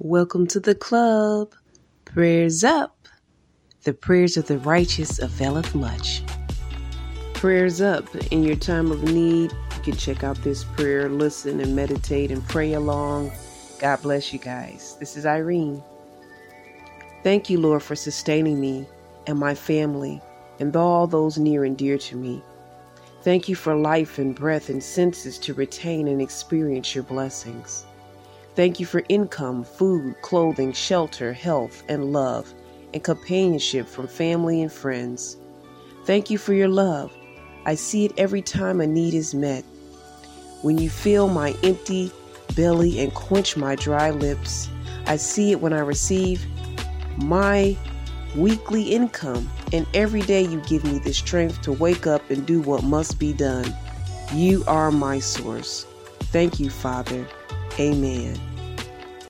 Welcome to the club. Prayers up. The prayers of the righteous availeth much. Prayers up. In your time of need, you can check out this prayer, listen and meditate and pray along. God bless you guys. This is Irene. Thank you, Lord, for sustaining me and my family and all those near and dear to me. Thank you for life and breath and senses to retain and experience your blessings. Thank you for income, food, clothing, shelter, health, and love, and companionship from family and friends. Thank you for your love. I see it every time a need is met. When you fill my empty belly and quench my dry lips, I see it when I receive my weekly income, and every day you give me the strength to wake up and do what must be done. You are my source. Thank you, Father. Amen.